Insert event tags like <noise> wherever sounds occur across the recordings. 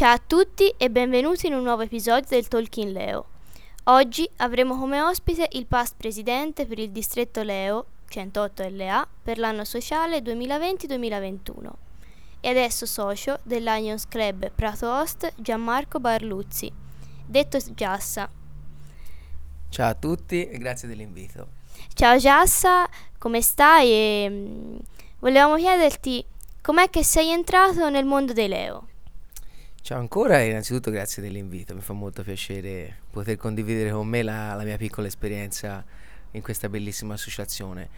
Ciao a tutti e benvenuti in un nuovo episodio del Talking Leo. Oggi avremo come ospite il past presidente per il distretto Leo 108 LA per l'anno sociale 2020-2021 e adesso socio del Lions Club Prato Host Gianmarco Barluzzi, detto Giassa. Ciao a tutti e grazie dell'invito. Ciao Giassa, come stai? E, mm, volevamo chiederti com'è che sei entrato nel mondo dei Leo. Ciao ancora e innanzitutto grazie dell'invito, mi fa molto piacere poter condividere con me la, la mia piccola esperienza in questa bellissima associazione.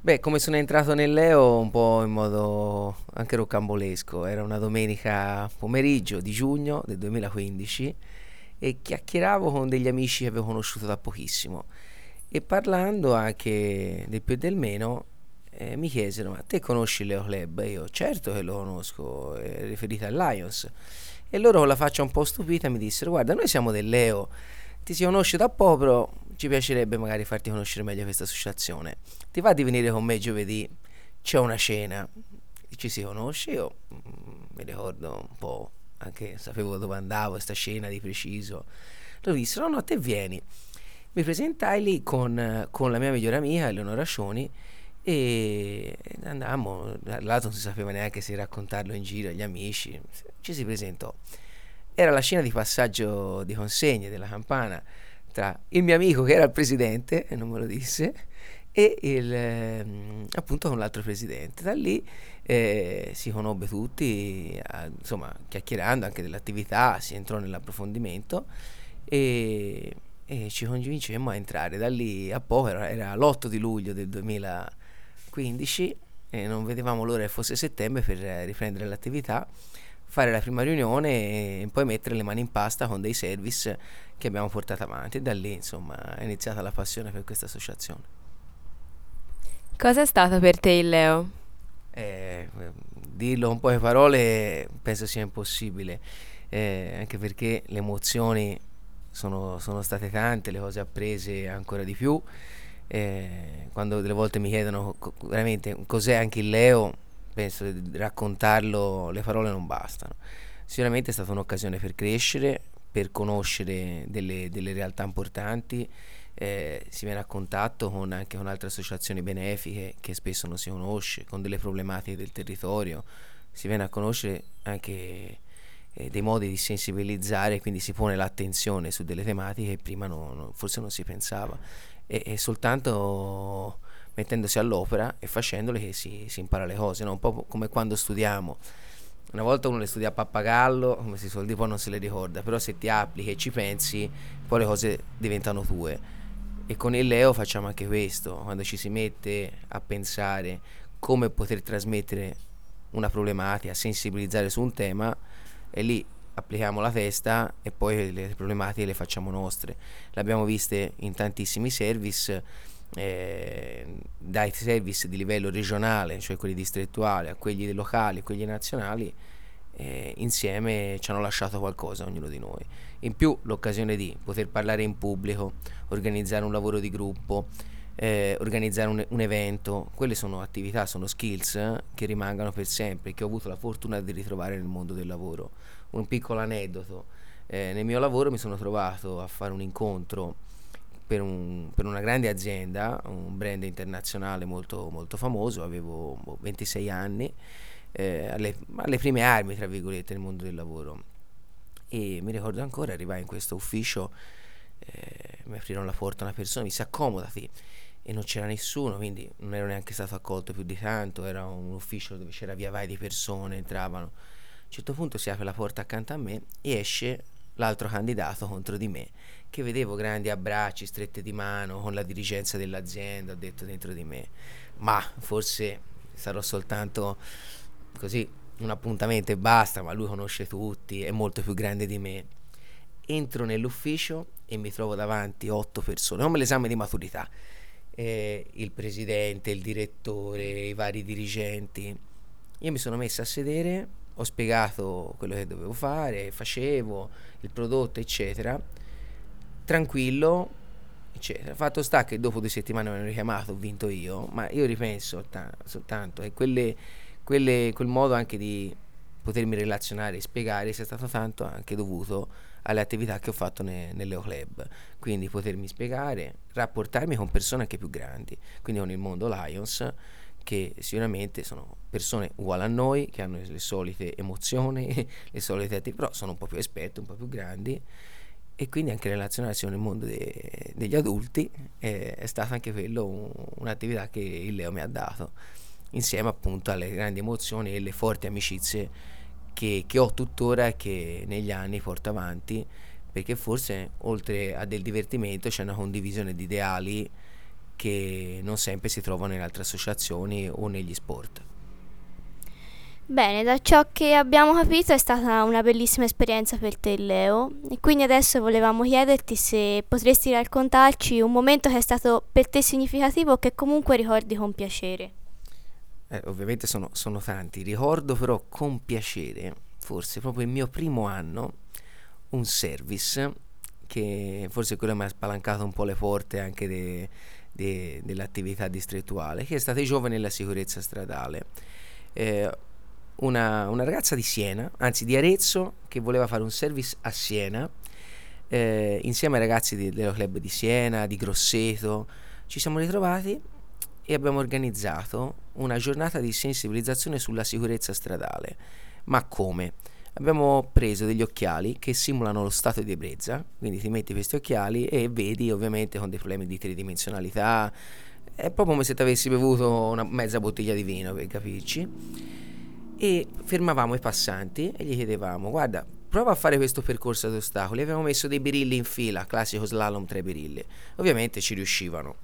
Beh, come sono entrato nel Leo un po' in modo anche rocambolesco, era una domenica pomeriggio di giugno del 2015 e chiacchieravo con degli amici che avevo conosciuto da pochissimo e parlando anche del più e del meno eh, mi chiesero ma te conosci Leo Club? E io certo che lo conosco, è riferito al Lions e loro con la faccia un po' stupita mi dissero guarda noi siamo del Leo, ti si conosce da però ci piacerebbe magari farti conoscere meglio questa associazione. Ti va di venire con me giovedì? C'è una cena. Ci si conosce? Io mm, mi ricordo un po', anche sapevo dove andavo, questa scena di preciso. Loro dissero, no, no, te vieni. Mi presentai lì con, con la mia migliore amica, Eleonora Scioni, e andammo, l'altro non si sapeva neanche se raccontarlo in giro agli amici, ci si presentò. Era la scena di passaggio di consegne della campana tra il mio amico che era il presidente, e non me lo disse, e il, eh, appunto con l'altro presidente. Da lì eh, si conobbe tutti, a, insomma, chiacchierando anche dell'attività, si entrò nell'approfondimento e, e ci convincemmo a entrare. Da lì a poco, era, era l'8 di luglio del 2015 e non vedevamo l'ora che fosse settembre per riprendere l'attività fare la prima riunione e poi mettere le mani in pasta con dei service che abbiamo portato avanti e da lì insomma è iniziata la passione per questa associazione. Cosa è stato per te il Leo? Eh, dirlo con poche parole penso sia impossibile, eh, anche perché le emozioni sono, sono, state tante, le cose apprese ancora di più. Eh, quando delle volte mi chiedono co- veramente cos'è anche il Leo, penso di raccontarlo, le parole non bastano. Sicuramente è stata un'occasione per crescere, per conoscere delle, delle realtà importanti, eh, si viene a contatto con, anche con altre associazioni benefiche che spesso non si conosce, con delle problematiche del territorio, si viene a conoscere anche eh, dei modi di sensibilizzare, quindi si pone l'attenzione su delle tematiche che prima non, non, forse non si pensava. E, e soltanto mettendosi all'opera e facendole che si, si impara le cose, no? un po' come quando studiamo. Una volta uno le studia a pappagallo, come si suol dire, poi non se le ricorda, però se ti applichi e ci pensi, poi le cose diventano tue. E con il Leo facciamo anche questo, quando ci si mette a pensare come poter trasmettere una problematica, sensibilizzare su un tema, e lì applichiamo la testa e poi le problematiche le facciamo nostre. L'abbiamo viste in tantissimi service eh, dai service di livello regionale, cioè quelli distrettuali, a quelli locali, a quelli nazionali, eh, insieme ci hanno lasciato qualcosa ognuno di noi. In più l'occasione di poter parlare in pubblico, organizzare un lavoro di gruppo, eh, organizzare un, un, evento, quelle sono attività, sono skills eh, che rimangono per sempre, che ho avuto la fortuna di ritrovare nel mondo del lavoro. Un piccolo aneddoto, eh, nel mio lavoro mi sono trovato a fare un incontro per, un, per, una grande azienda, un brand internazionale molto, molto famoso, avevo 26 boh, anni, eh, alle, alle, prime armi, tra virgolette, nel mondo del lavoro. E mi ricordo ancora, arrivai in questo ufficio, eh, mi aprirono la porta una persona, mi disse accomodati e non c'era nessuno, quindi non ero neanche stato accolto più di tanto, era un ufficio dove c'era via vai di persone, entravano. A un certo punto si apre la porta accanto a me e esce l'altro candidato contro di me, che vedevo grandi abbracci, strette di mano con la dirigenza dell'azienda, ho detto dentro di me, ma forse sarò soltanto così un appuntamento e basta, ma lui conosce tutti, è molto più grande di me. Entro nell'ufficio e mi trovo davanti otto persone, come l'esame di maturità. Eh, il presidente, il direttore, i vari dirigenti. Io mi sono messo a sedere ho spiegato quello che dovevo fare, facevo, il prodotto, eccetera. Tranquillo, eccetera. Fatto sta che dopo due settimane mi hanno richiamato, ho vinto io, ma io ripenso ta- soltanto e quelle, quelle, quel modo anche di potermi relazionare e spiegare sia stato tanto anche dovuto alle attività che ho fatto ne, nell'Eo Club. Quindi potermi spiegare, rapportarmi con persone anche più grandi, quindi con il mondo Lions, che sicuramente sono persone uguali a noi, che hanno le solite emozioni, <laughs> le solite attività, però sono un po' più esperti, un po' più grandi. E quindi anche relazionarsi con il mondo de- degli adulti è, è stata anche quello un, un'attività che il Leo mi ha dato insieme appunto alle grandi emozioni e le forti amicizie che, che ho tuttora e che negli anni porto avanti perché forse oltre a del divertimento c'è una condivisione di ideali che non sempre si trovano in altre associazioni o negli sport. Bene, da ciò che abbiamo capito è stata una bellissima esperienza per te Leo e quindi adesso volevamo chiederti se potresti raccontarci un momento che è stato per te significativo o che comunque ricordi con piacere. Eh, ovviamente sono, sono tanti, ricordo però con piacere, forse proprio il mio primo anno, un service che forse quello mi ha spalancato un po' le porte anche de, de, dell'attività distrettuale, che è stata i giovani nella sicurezza stradale. Eh, una, una, ragazza di Siena, anzi di Arezzo, che voleva fare un service a Siena, eh, insieme ai ragazzi di, dello club di Siena, di Grosseto, ci siamo ritrovati e abbiamo organizzato una giornata di sensibilizzazione sulla sicurezza stradale. Ma come? Abbiamo preso degli occhiali che simulano lo stato di ebbrezza, quindi ti metti questi occhiali e vedi ovviamente con dei problemi di tridimensionalità, è proprio come se ti avessi bevuto una mezza bottiglia di vino per capirci. E fermavamo i passanti e gli chiedevamo guarda prova a fare questo percorso ad ostacoli. Abbiamo messo dei birilli in fila classico slalom tra i birilli. Ovviamente ci riuscivano.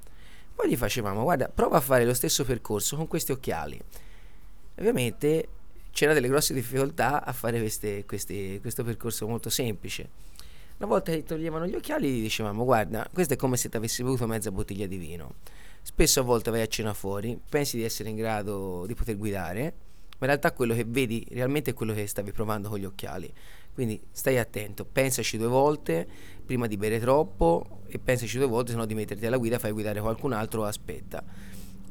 Poi gli facevamo guarda prova a fare lo stesso percorso con questi occhiali. Ovviamente c'era delle grosse difficoltà a fare queste, queste, questo percorso molto semplice una volta che toglievano gli occhiali gli dicevamo guarda questo è come se ti avessi bevuto mezza bottiglia di vino spesso a volte vai a cena fuori pensi di essere in grado di poter guidare ma in realtà quello che vedi realmente è quello che stavi provando con gli occhiali. Quindi stai attento, pensaci due volte prima di bere troppo e pensaci due volte se no di metterti alla guida, fai guidare qualcun altro o aspetta.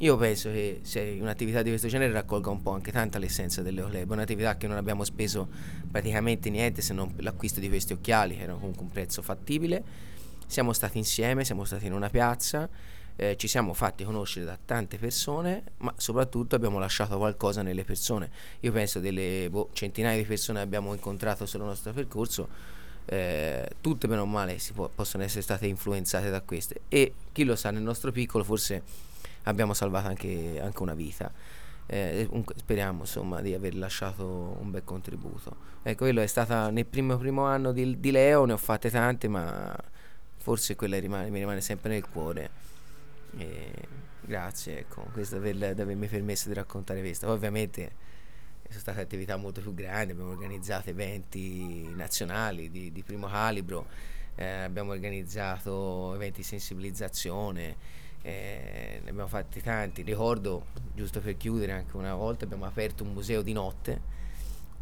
Io penso che se un'attività di questo genere raccolga un po' anche tanta l'essenza delle Oleb, un'attività che non abbiamo speso praticamente niente se non l'acquisto di questi occhiali, che erano comunque un prezzo fattibile. Siamo stati insieme, siamo stati in una piazza eh, ci siamo fatti conoscere da tante persone, ma soprattutto abbiamo lasciato qualcosa nelle persone. Io penso delle boh, centinaia di persone che abbiamo incontrato sul nostro percorso, eh, tutte meno male può, possono essere state influenzate da queste e chi lo sa nel nostro piccolo forse abbiamo salvato anche, anche una vita. Eh, speriamo insomma di aver lasciato un bel contributo. Ecco, quello è stata nel primo, primo anno di, di Leo, ne ho fatte tante, ma forse quella rimane, mi rimane sempre nel cuore. E grazie, ecco, questo di avermi permesso di raccontare questo. Poi, ovviamente sono state attività molto più grandi, abbiamo organizzato eventi nazionali di, di primo calibro, eh, abbiamo organizzato eventi di sensibilizzazione, eh, ne abbiamo fatti tanti. Ricordo, giusto per chiudere, anche una volta abbiamo aperto un museo di notte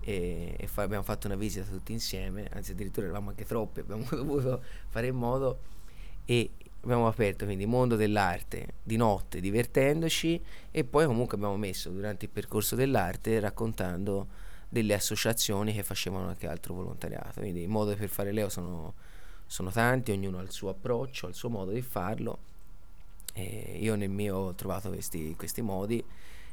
e, e fa, abbiamo fatto una visita tutti insieme, anzi addirittura eravamo anche troppi, <laughs> abbiamo dovuto fare in modo e abbiamo aperto quindi il mondo dell'arte di notte divertendoci e poi comunque abbiamo messo durante il percorso dell'arte raccontando delle associazioni che facevano anche altro volontariato quindi i modi per fare Leo sono, sono tanti ognuno ha il suo approccio ha il suo modo di farlo e io nel mio ho trovato questi, questi modi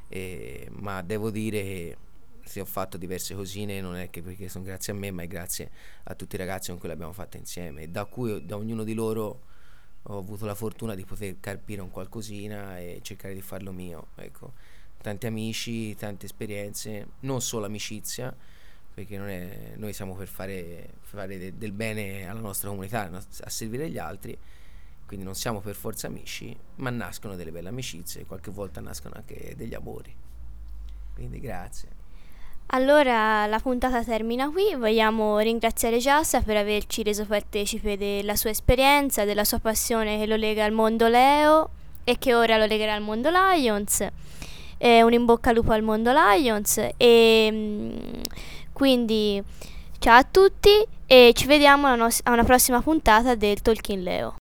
e, ma devo dire che se ho fatto diverse cosine non è che perché sono grazie a me ma è grazie a tutti i ragazzi con cui le abbiamo fatte insieme da cui da ognuno di loro ho avuto la fortuna di poter carpire un qualcosina e cercare di farlo mio. Ecco, tanti amici, tante esperienze, non solo amicizia, perché è, noi siamo per fare, fare de, del bene alla nostra comunità, a servire gli altri, quindi non siamo per forza amici, ma nascono delle belle amicizie, qualche volta nascono anche degli amori. Quindi grazie. Allora la puntata termina qui, vogliamo ringraziare Giassa per averci reso partecipe della sua esperienza, della sua passione che lo lega al mondo Leo e che ora lo legherà al mondo Lions. Eh, un in bocca al lupo al mondo Lions e mm, quindi ciao a tutti e ci vediamo a una prossima puntata del Talking Leo.